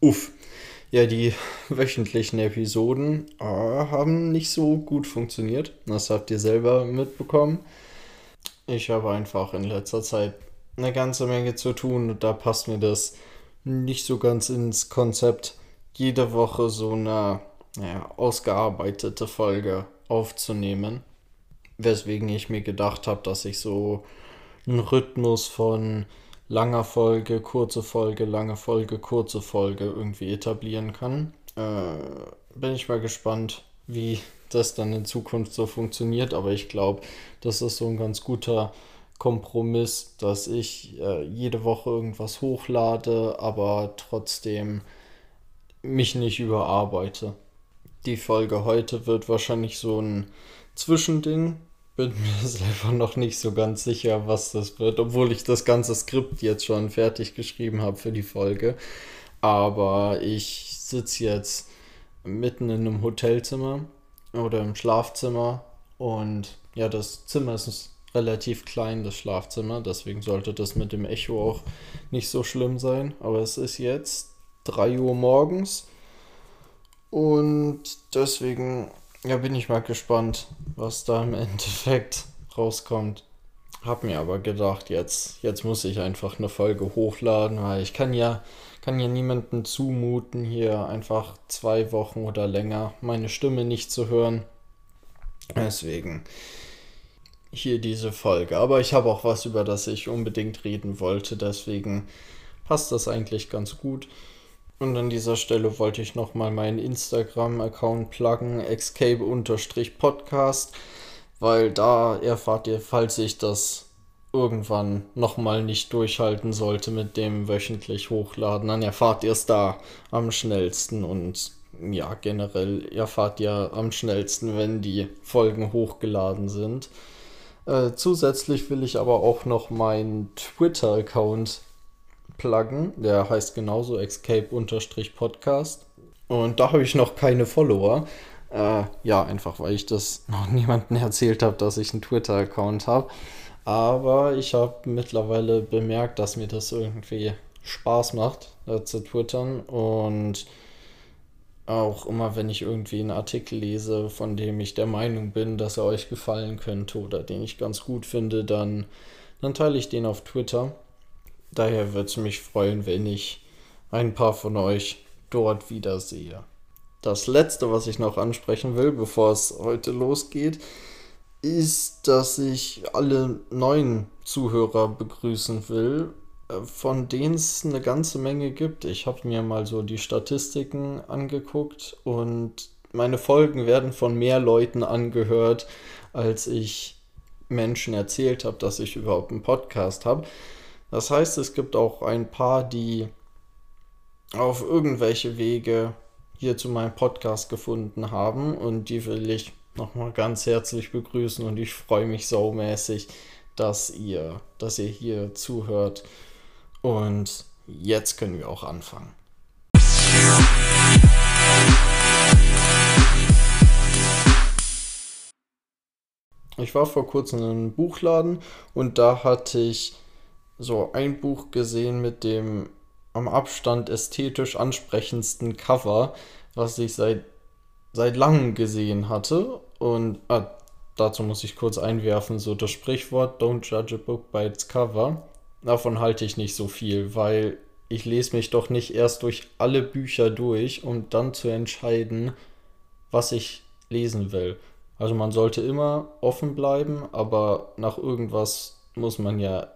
Uff. Ja, die wöchentlichen Episoden äh, haben nicht so gut funktioniert. Das habt ihr selber mitbekommen. Ich habe einfach in letzter Zeit eine ganze Menge zu tun und da passt mir das nicht so ganz ins Konzept, jede Woche so eine naja, ausgearbeitete Folge aufzunehmen. Weswegen ich mir gedacht habe, dass ich so einen Rhythmus von langer Folge, kurze Folge, lange Folge, kurze Folge irgendwie etablieren kann. Äh, bin ich mal gespannt, wie das dann in Zukunft so funktioniert, aber ich glaube, das ist so ein ganz guter Kompromiss, dass ich äh, jede Woche irgendwas hochlade, aber trotzdem mich nicht überarbeite. Die Folge heute wird wahrscheinlich so ein Zwischending bin mir selber noch nicht so ganz sicher, was das wird, obwohl ich das ganze Skript jetzt schon fertig geschrieben habe für die Folge. Aber ich sitze jetzt mitten in einem Hotelzimmer oder im Schlafzimmer und ja, das Zimmer ist relativ klein, das Schlafzimmer, deswegen sollte das mit dem Echo auch nicht so schlimm sein. Aber es ist jetzt 3 Uhr morgens und deswegen ja, bin ich mal gespannt, was da im Endeffekt rauskommt. Hab mir aber gedacht, jetzt, jetzt muss ich einfach eine Folge hochladen, weil ich kann ja, kann ja niemanden zumuten, hier einfach zwei Wochen oder länger meine Stimme nicht zu hören. Deswegen hier diese Folge. Aber ich habe auch was, über das ich unbedingt reden wollte, deswegen passt das eigentlich ganz gut. Und an dieser Stelle wollte ich nochmal meinen Instagram-Account pluggen, escape-podcast, weil da erfahrt ihr, falls ich das irgendwann nochmal nicht durchhalten sollte mit dem wöchentlich hochladen, dann erfahrt ihr es da am schnellsten und ja, generell erfahrt ihr am schnellsten, wenn die Folgen hochgeladen sind. Äh, zusätzlich will ich aber auch noch meinen Twitter-Account pluggen. Der heißt genauso Escape-Podcast. Und da habe ich noch keine Follower. Äh, ja, einfach weil ich das noch niemandem erzählt habe, dass ich einen Twitter-Account habe. Aber ich habe mittlerweile bemerkt, dass mir das irgendwie Spaß macht, äh, zu twittern. Und auch immer, wenn ich irgendwie einen Artikel lese, von dem ich der Meinung bin, dass er euch gefallen könnte oder den ich ganz gut finde, dann, dann teile ich den auf Twitter. Daher würde es mich freuen, wenn ich ein paar von euch dort wiedersehe. Das letzte, was ich noch ansprechen will, bevor es heute losgeht, ist, dass ich alle neuen Zuhörer begrüßen will, äh, von denen es eine ganze Menge gibt. Ich habe mir mal so die Statistiken angeguckt und meine Folgen werden von mehr Leuten angehört, als ich Menschen erzählt habe, dass ich überhaupt einen Podcast habe. Das heißt, es gibt auch ein paar, die auf irgendwelche Wege hier zu meinem Podcast gefunden haben. Und die will ich nochmal ganz herzlich begrüßen. Und ich freue mich saumäßig, dass ihr, dass ihr hier zuhört. Und jetzt können wir auch anfangen. Ich war vor kurzem in einem Buchladen und da hatte ich so ein Buch gesehen mit dem am Abstand ästhetisch ansprechendsten Cover, was ich seit, seit langem gesehen hatte. Und ah, dazu muss ich kurz einwerfen, so das Sprichwort Don't judge a book by its cover. Davon halte ich nicht so viel, weil ich lese mich doch nicht erst durch alle Bücher durch, um dann zu entscheiden, was ich lesen will. Also man sollte immer offen bleiben, aber nach irgendwas muss man ja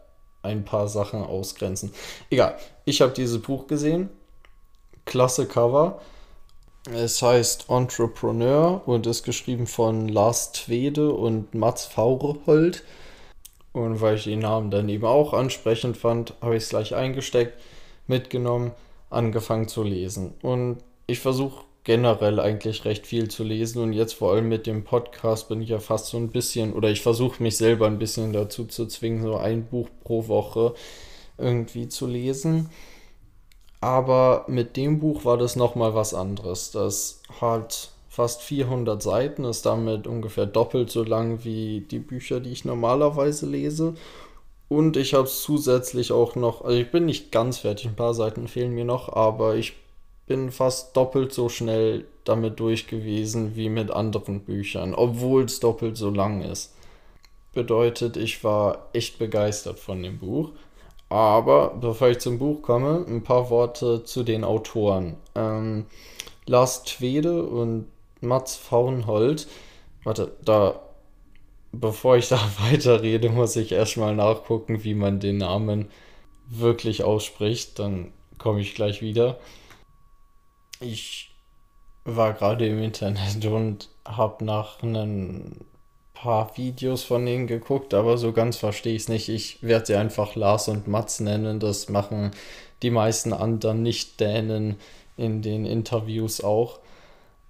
ein paar Sachen ausgrenzen. Egal, ich habe dieses Buch gesehen. Klasse Cover. Es heißt Entrepreneur und ist geschrieben von Lars Twede und Mats Faurehold. Und weil ich den Namen dann eben auch ansprechend fand, habe ich es gleich eingesteckt, mitgenommen, angefangen zu lesen. Und ich versuche generell eigentlich recht viel zu lesen und jetzt vor allem mit dem Podcast bin ich ja fast so ein bisschen oder ich versuche mich selber ein bisschen dazu zu zwingen, so ein Buch pro Woche irgendwie zu lesen. Aber mit dem Buch war das nochmal was anderes. Das hat fast 400 Seiten, ist damit ungefähr doppelt so lang wie die Bücher, die ich normalerweise lese. Und ich habe es zusätzlich auch noch, also ich bin nicht ganz fertig, ein paar Seiten fehlen mir noch, aber ich bin fast doppelt so schnell damit durch gewesen wie mit anderen Büchern, obwohl es doppelt so lang ist. Bedeutet, ich war echt begeistert von dem Buch. Aber bevor ich zum Buch komme, ein paar Worte zu den Autoren. Ähm, Lars Twede und Mats Faunhold. Warte, da, bevor ich da weiterrede, muss ich erstmal nachgucken, wie man den Namen wirklich ausspricht. Dann komme ich gleich wieder. Ich war gerade im Internet und habe nach einem paar Videos von denen geguckt, aber so ganz verstehe ich es nicht. Ich werde sie einfach Lars und Mats nennen. Das machen die meisten anderen Nicht-Dänen in den Interviews auch.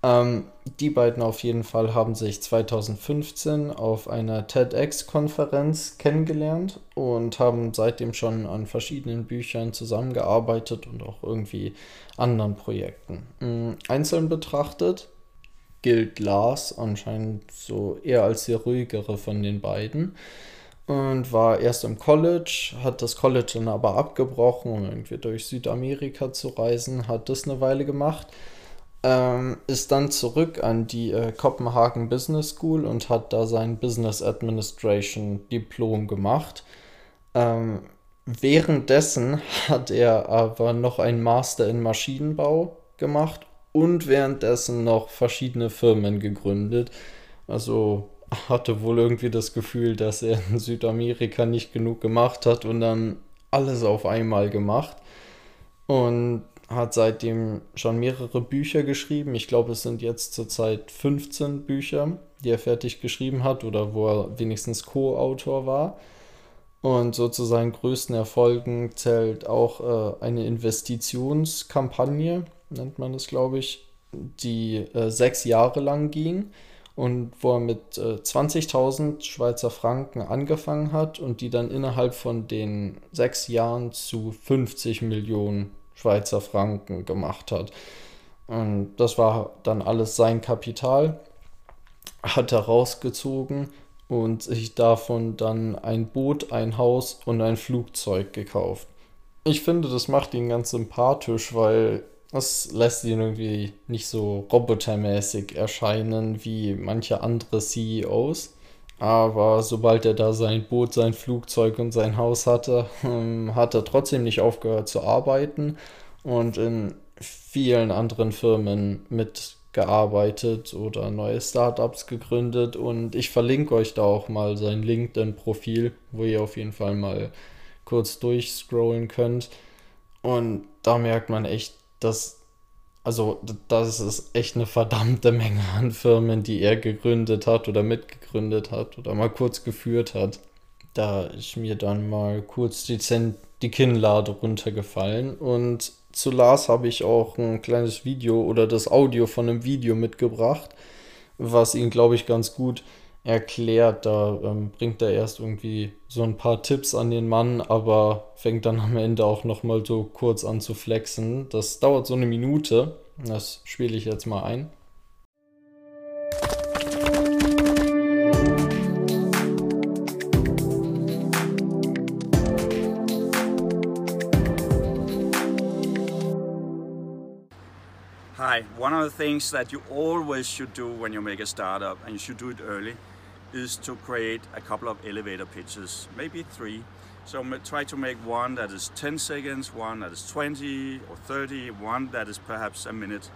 Ähm, die beiden auf jeden Fall haben sich 2015 auf einer TEDx-Konferenz kennengelernt und haben seitdem schon an verschiedenen Büchern zusammengearbeitet und auch irgendwie anderen Projekten. Ähm, einzeln betrachtet gilt Lars anscheinend so eher als der ruhigere von den beiden und war erst im College, hat das College dann aber abgebrochen, um irgendwie durch Südamerika zu reisen, hat das eine Weile gemacht, ähm, ist dann zurück an die äh, Copenhagen Business School und hat da sein Business Administration Diplom gemacht. Ähm, währenddessen hat er aber noch ein Master in Maschinenbau gemacht und währenddessen noch verschiedene Firmen gegründet. Also hatte wohl irgendwie das Gefühl, dass er in Südamerika nicht genug gemacht hat und dann alles auf einmal gemacht. Und hat seitdem schon mehrere Bücher geschrieben. Ich glaube, es sind jetzt zurzeit 15 Bücher, die er fertig geschrieben hat oder wo er wenigstens Co-Autor war. Und so zu seinen größten Erfolgen zählt auch äh, eine Investitionskampagne, nennt man das, glaube ich, die äh, sechs Jahre lang ging und wo er mit äh, 20.000 Schweizer Franken angefangen hat und die dann innerhalb von den sechs Jahren zu 50 Millionen Schweizer Franken gemacht hat. Und das war dann alles sein Kapital, hat er rausgezogen und sich davon dann ein Boot, ein Haus und ein Flugzeug gekauft. Ich finde, das macht ihn ganz sympathisch, weil das lässt ihn irgendwie nicht so robotermäßig erscheinen wie manche andere CEOs. Aber sobald er da sein Boot, sein Flugzeug und sein Haus hatte, ähm, hat er trotzdem nicht aufgehört zu arbeiten und in vielen anderen Firmen mitgearbeitet oder neue Startups gegründet. Und ich verlinke euch da auch mal sein LinkedIn-Profil, wo ihr auf jeden Fall mal kurz durchscrollen könnt. Und da merkt man echt, dass, also, das ist echt eine verdammte Menge an Firmen, die er gegründet hat oder mitgegründet hat oder mal kurz geführt hat. Da ist mir dann mal kurz die, Zen die Kinnlade runtergefallen. Und zu Lars habe ich auch ein kleines Video oder das Audio von einem Video mitgebracht, was ihn, glaube ich, ganz gut erklärt. Da ähm, bringt er erst irgendwie so ein paar Tipps an den Mann, aber fängt dann am Ende auch nochmal so kurz an zu flexen. Das dauert so eine Minute. Das spiele ich jetzt mal ein. Hi, one of the things that you always should do when you make a startup, and you should do it early, is to create a couple of elevator pitches, maybe three. So try to make one that is 10 seconds, one that is 20 or 30, one that is perhaps a minute,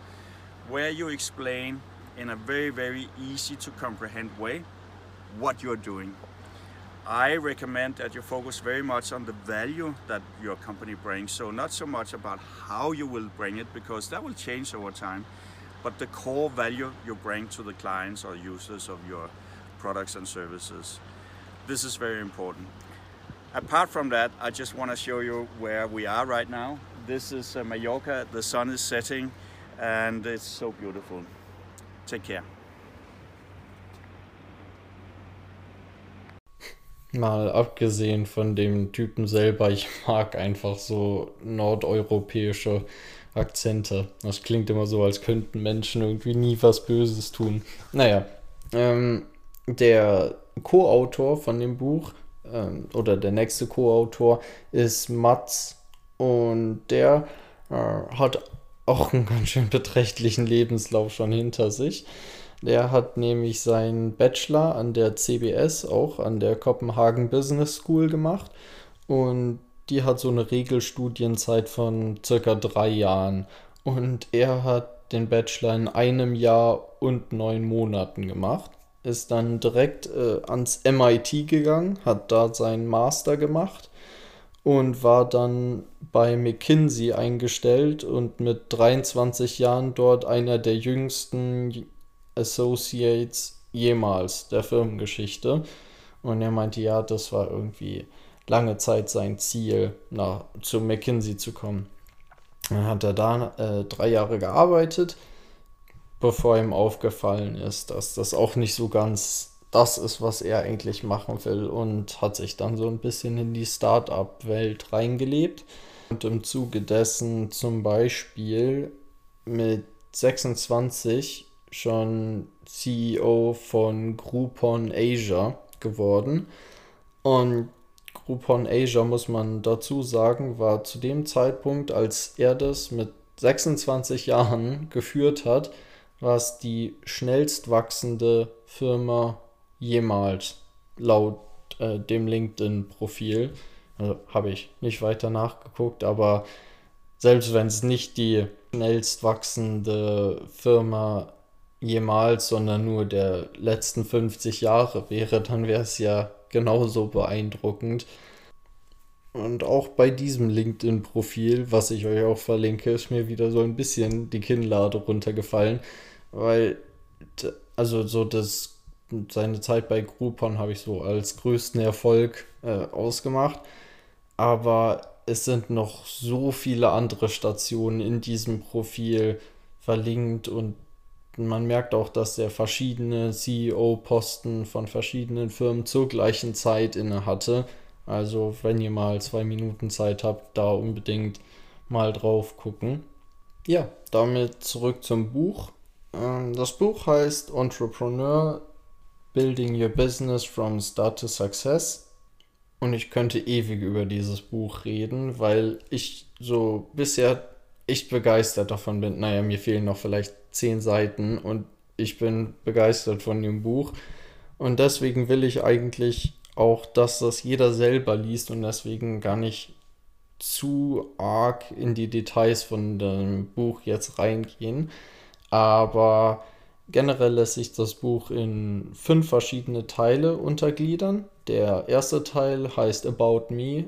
where you explain in a very, very easy to comprehend way what you're doing. I recommend that you focus very much on the value that your company brings. So not so much about how you will bring it, because that will change over time, but the core value you bring to the clients or users of your products and services. This is very important. Apart from that, I just want to show you where we are right now. This is uh, Mallorca, the sun is setting and it's so beautiful. Take care. Mal abgesehen von dem Typen selber, ich mag einfach so nordeuropäische Akzente. Das klingt immer so, als könnten Menschen irgendwie nie was Böses tun. Naja, ähm, der Co-Autor von dem Buch ähm, oder der nächste Co-Autor ist Mats und der äh, hat auch einen ganz schön beträchtlichen Lebenslauf schon hinter sich. Der hat nämlich seinen Bachelor an der CBS, auch an der Copenhagen Business School gemacht. Und die hat so eine Regelstudienzeit von circa drei Jahren. Und er hat den Bachelor in einem Jahr und neun Monaten gemacht. Ist dann direkt äh, ans MIT gegangen, hat da seinen Master gemacht und war dann bei McKinsey eingestellt und mit 23 Jahren dort einer der jüngsten Associates jemals der Firmengeschichte. Und er meinte, ja, das war irgendwie lange Zeit sein Ziel, nach, zu McKinsey zu kommen. Dann hat er da äh, drei Jahre gearbeitet, bevor ihm aufgefallen ist, dass das auch nicht so ganz das ist, was er eigentlich machen will und hat sich dann so ein bisschen in die Start-up-Welt reingelebt und im Zuge dessen zum Beispiel mit 26 schon CEO von Groupon Asia geworden. Und Groupon Asia, muss man dazu sagen, war zu dem Zeitpunkt, als er das mit 26 Jahren geführt hat, war es die schnellst wachsende Firma jemals laut äh, dem LinkedIn-Profil. Also, Habe ich nicht weiter nachgeguckt, aber selbst wenn es nicht die schnellst wachsende Firma jemals, sondern nur der letzten 50 Jahre wäre, dann wäre es ja genauso beeindruckend. Und auch bei diesem LinkedIn-Profil, was ich euch auch verlinke, ist mir wieder so ein bisschen die Kinnlade runtergefallen, weil also so das seine Zeit bei Groupon habe ich so als größten Erfolg äh, ausgemacht. Aber es sind noch so viele andere Stationen in diesem Profil verlinkt und man merkt auch, dass er verschiedene CEO-Posten von verschiedenen Firmen zur gleichen Zeit inne hatte. Also, wenn ihr mal zwei Minuten Zeit habt, da unbedingt mal drauf gucken. Ja, damit zurück zum Buch. Ähm, das Buch heißt Entrepreneur Building Your Business from Start to Success. Und ich könnte ewig über dieses Buch reden, weil ich so bisher echt begeistert davon bin. Naja, mir fehlen noch vielleicht zehn Seiten und ich bin begeistert von dem Buch. Und deswegen will ich eigentlich auch, dass das jeder selber liest und deswegen gar nicht zu arg in die Details von dem Buch jetzt reingehen. Aber Generell lässt sich das Buch in fünf verschiedene Teile untergliedern. Der erste Teil heißt About Me.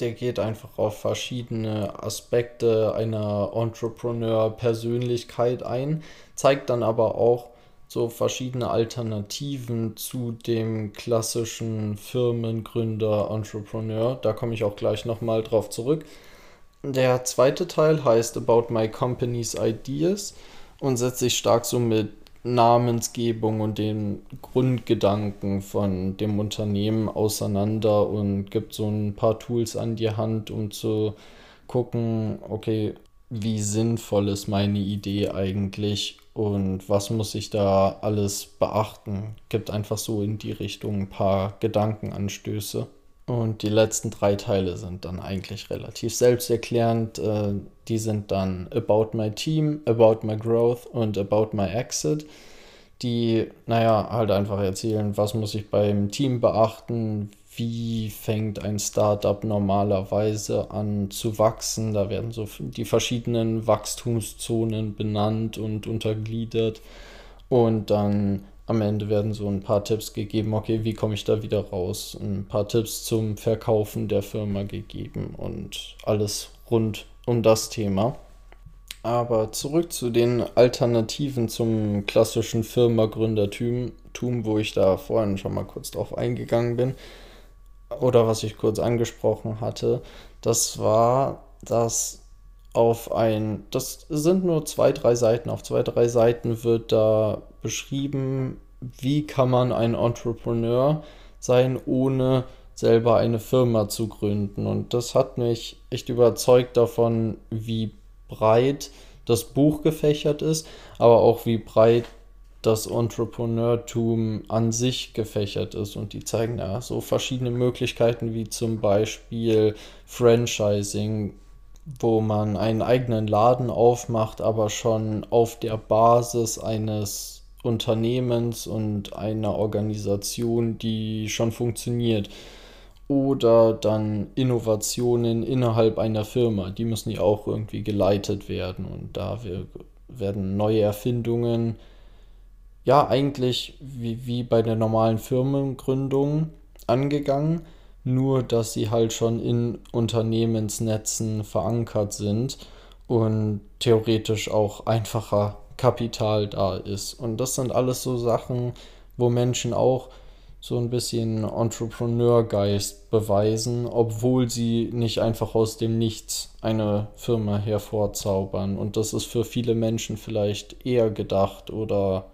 Der geht einfach auf verschiedene Aspekte einer Entrepreneur-Persönlichkeit ein, zeigt dann aber auch so verschiedene Alternativen zu dem klassischen Firmengründer, Entrepreneur. Da komme ich auch gleich nochmal drauf zurück. Der zweite Teil heißt About My Company's Ideas und setzt sich stark so mit Namensgebung und den Grundgedanken von dem Unternehmen auseinander und gibt so ein paar Tools an die Hand, um zu gucken, okay, wie sinnvoll ist meine Idee eigentlich und was muss ich da alles beachten. Gibt einfach so in die Richtung ein paar Gedankenanstöße. Und die letzten drei Teile sind dann eigentlich relativ selbsterklärend. Äh, die sind dann About My Team, About My Growth und About My Exit. Die, naja, halt einfach erzählen, was muss ich beim Team beachten, wie fängt ein Startup normalerweise an zu wachsen. Da werden so die verschiedenen Wachstumszonen benannt und untergliedert. Und dann am Ende werden so ein paar Tipps gegeben, okay, wie komme ich da wieder raus? Ein paar Tipps zum Verkaufen der Firma gegeben und alles rund um das Thema. Aber zurück zu den Alternativen zum klassischen Firmagründertum, wo ich da vorhin schon mal kurz drauf eingegangen bin. Oder was ich kurz angesprochen hatte. Das war, dass auf ein, das sind nur zwei, drei Seiten. Auf zwei, drei Seiten wird da beschrieben, wie kann man ein Entrepreneur sein, ohne selber eine Firma zu gründen. Und das hat mich echt überzeugt davon, wie breit das Buch gefächert ist, aber auch wie breit das Entrepreneurtum an sich gefächert ist. Und die zeigen ja so verschiedene Möglichkeiten wie zum Beispiel Franchising, wo man einen eigenen Laden aufmacht, aber schon auf der Basis eines Unternehmens und einer Organisation, die schon funktioniert. Oder dann Innovationen innerhalb einer Firma, die müssen ja auch irgendwie geleitet werden. Und da werden neue Erfindungen, ja eigentlich wie, wie bei der normalen Firmengründung angegangen nur dass sie halt schon in Unternehmensnetzen verankert sind und theoretisch auch einfacher Kapital da ist. Und das sind alles so Sachen, wo Menschen auch so ein bisschen Entrepreneurgeist beweisen, obwohl sie nicht einfach aus dem Nichts eine Firma hervorzaubern. Und das ist für viele Menschen vielleicht eher gedacht oder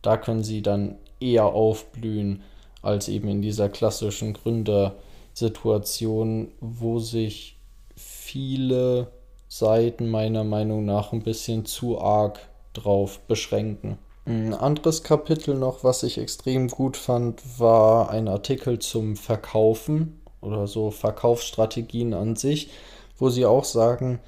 da können sie dann eher aufblühen als eben in dieser klassischen Gründer- Situation, wo sich viele Seiten meiner Meinung nach ein bisschen zu arg drauf beschränken. Ein anderes Kapitel noch, was ich extrem gut fand, war ein Artikel zum Verkaufen oder so Verkaufsstrategien an sich, wo sie auch sagen,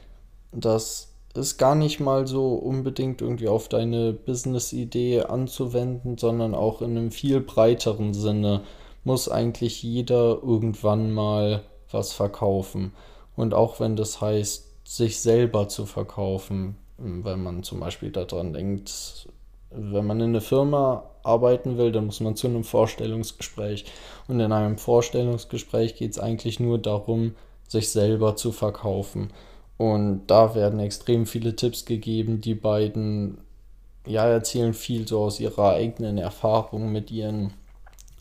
dass es gar nicht mal so unbedingt irgendwie auf deine Business-Idee anzuwenden, sondern auch in einem viel breiteren Sinne muss eigentlich jeder irgendwann mal was verkaufen. Und auch wenn das heißt, sich selber zu verkaufen, wenn man zum Beispiel daran denkt, wenn man in einer Firma arbeiten will, dann muss man zu einem Vorstellungsgespräch. Und in einem Vorstellungsgespräch geht es eigentlich nur darum, sich selber zu verkaufen. Und da werden extrem viele Tipps gegeben. Die beiden ja, erzählen viel so aus ihrer eigenen Erfahrung mit ihren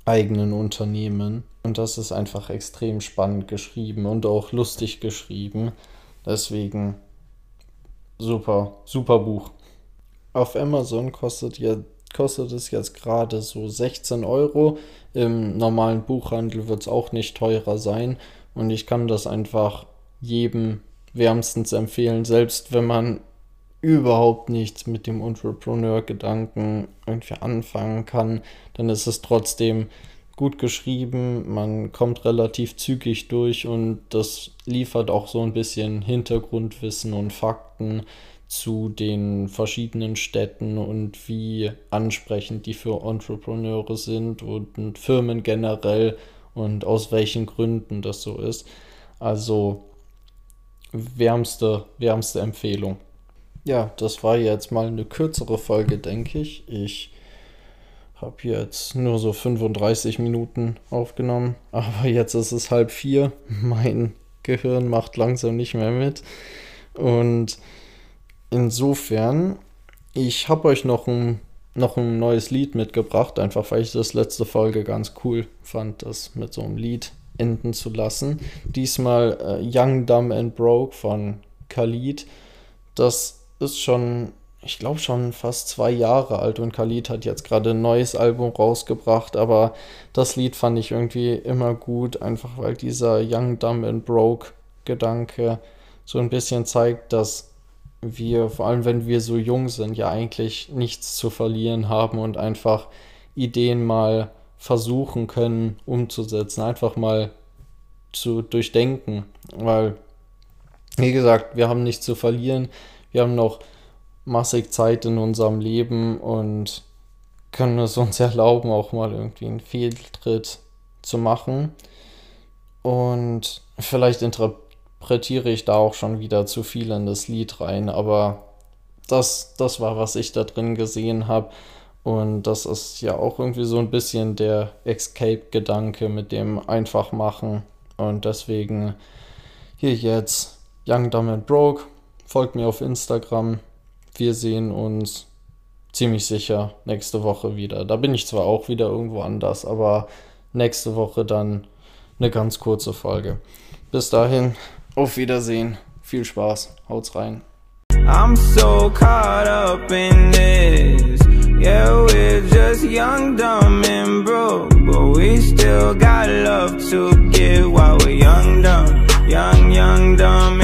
eigenen Unternehmen. Und das ist einfach extrem spannend geschrieben und auch lustig geschrieben. Deswegen super, super Buch. Auf Amazon kostet, ja, kostet es jetzt gerade so 16 Euro. Im normalen Buchhandel wird es auch nicht teurer sein. Und ich kann das einfach jedem wärmstens empfehlen, selbst wenn man überhaupt nichts mit dem Entrepreneur-Gedanken irgendwie anfangen kann, dann ist es trotzdem gut geschrieben, man kommt relativ zügig durch und das liefert auch so ein bisschen Hintergrundwissen und Fakten zu den verschiedenen Städten und wie ansprechend die für Entrepreneure sind und Firmen generell und aus welchen Gründen das so ist. Also wärmste, wärmste Empfehlung. Ja, das war jetzt mal eine kürzere Folge, denke ich. Ich habe jetzt nur so 35 Minuten aufgenommen, aber jetzt ist es halb vier. Mein Gehirn macht langsam nicht mehr mit. Und insofern, ich habe euch noch ein, noch ein neues Lied mitgebracht, einfach weil ich das letzte Folge ganz cool fand, das mit so einem Lied enden zu lassen. Diesmal äh, Young, Dumb and Broke von Khalid. Das ist schon, ich glaube schon fast zwei Jahre alt und Khalid hat jetzt gerade ein neues Album rausgebracht, aber das Lied fand ich irgendwie immer gut, einfach weil dieser Young, Dumb and Broke Gedanke so ein bisschen zeigt, dass wir, vor allem wenn wir so jung sind, ja eigentlich nichts zu verlieren haben und einfach Ideen mal versuchen können umzusetzen, einfach mal zu durchdenken, weil, wie gesagt, wir haben nichts zu verlieren, wir haben noch massig Zeit in unserem Leben und können es uns erlauben, auch mal irgendwie einen Fehltritt zu machen. Und vielleicht interpretiere ich da auch schon wieder zu viel in das Lied rein, aber das, das war, was ich da drin gesehen habe. Und das ist ja auch irgendwie so ein bisschen der Escape-Gedanke mit dem einfach machen. Und deswegen hier jetzt Young Dumb and Broke folgt mir auf Instagram. Wir sehen uns ziemlich sicher nächste Woche wieder. Da bin ich zwar auch wieder irgendwo anders, aber nächste Woche dann eine ganz kurze Folge. Bis dahin, auf Wiedersehen. Viel Spaß. Haut's rein. I'm so caught up in this. Yeah, we're just young, dumb, and broke. But we still got love to give while we're young, dumb. Young, young, dumb,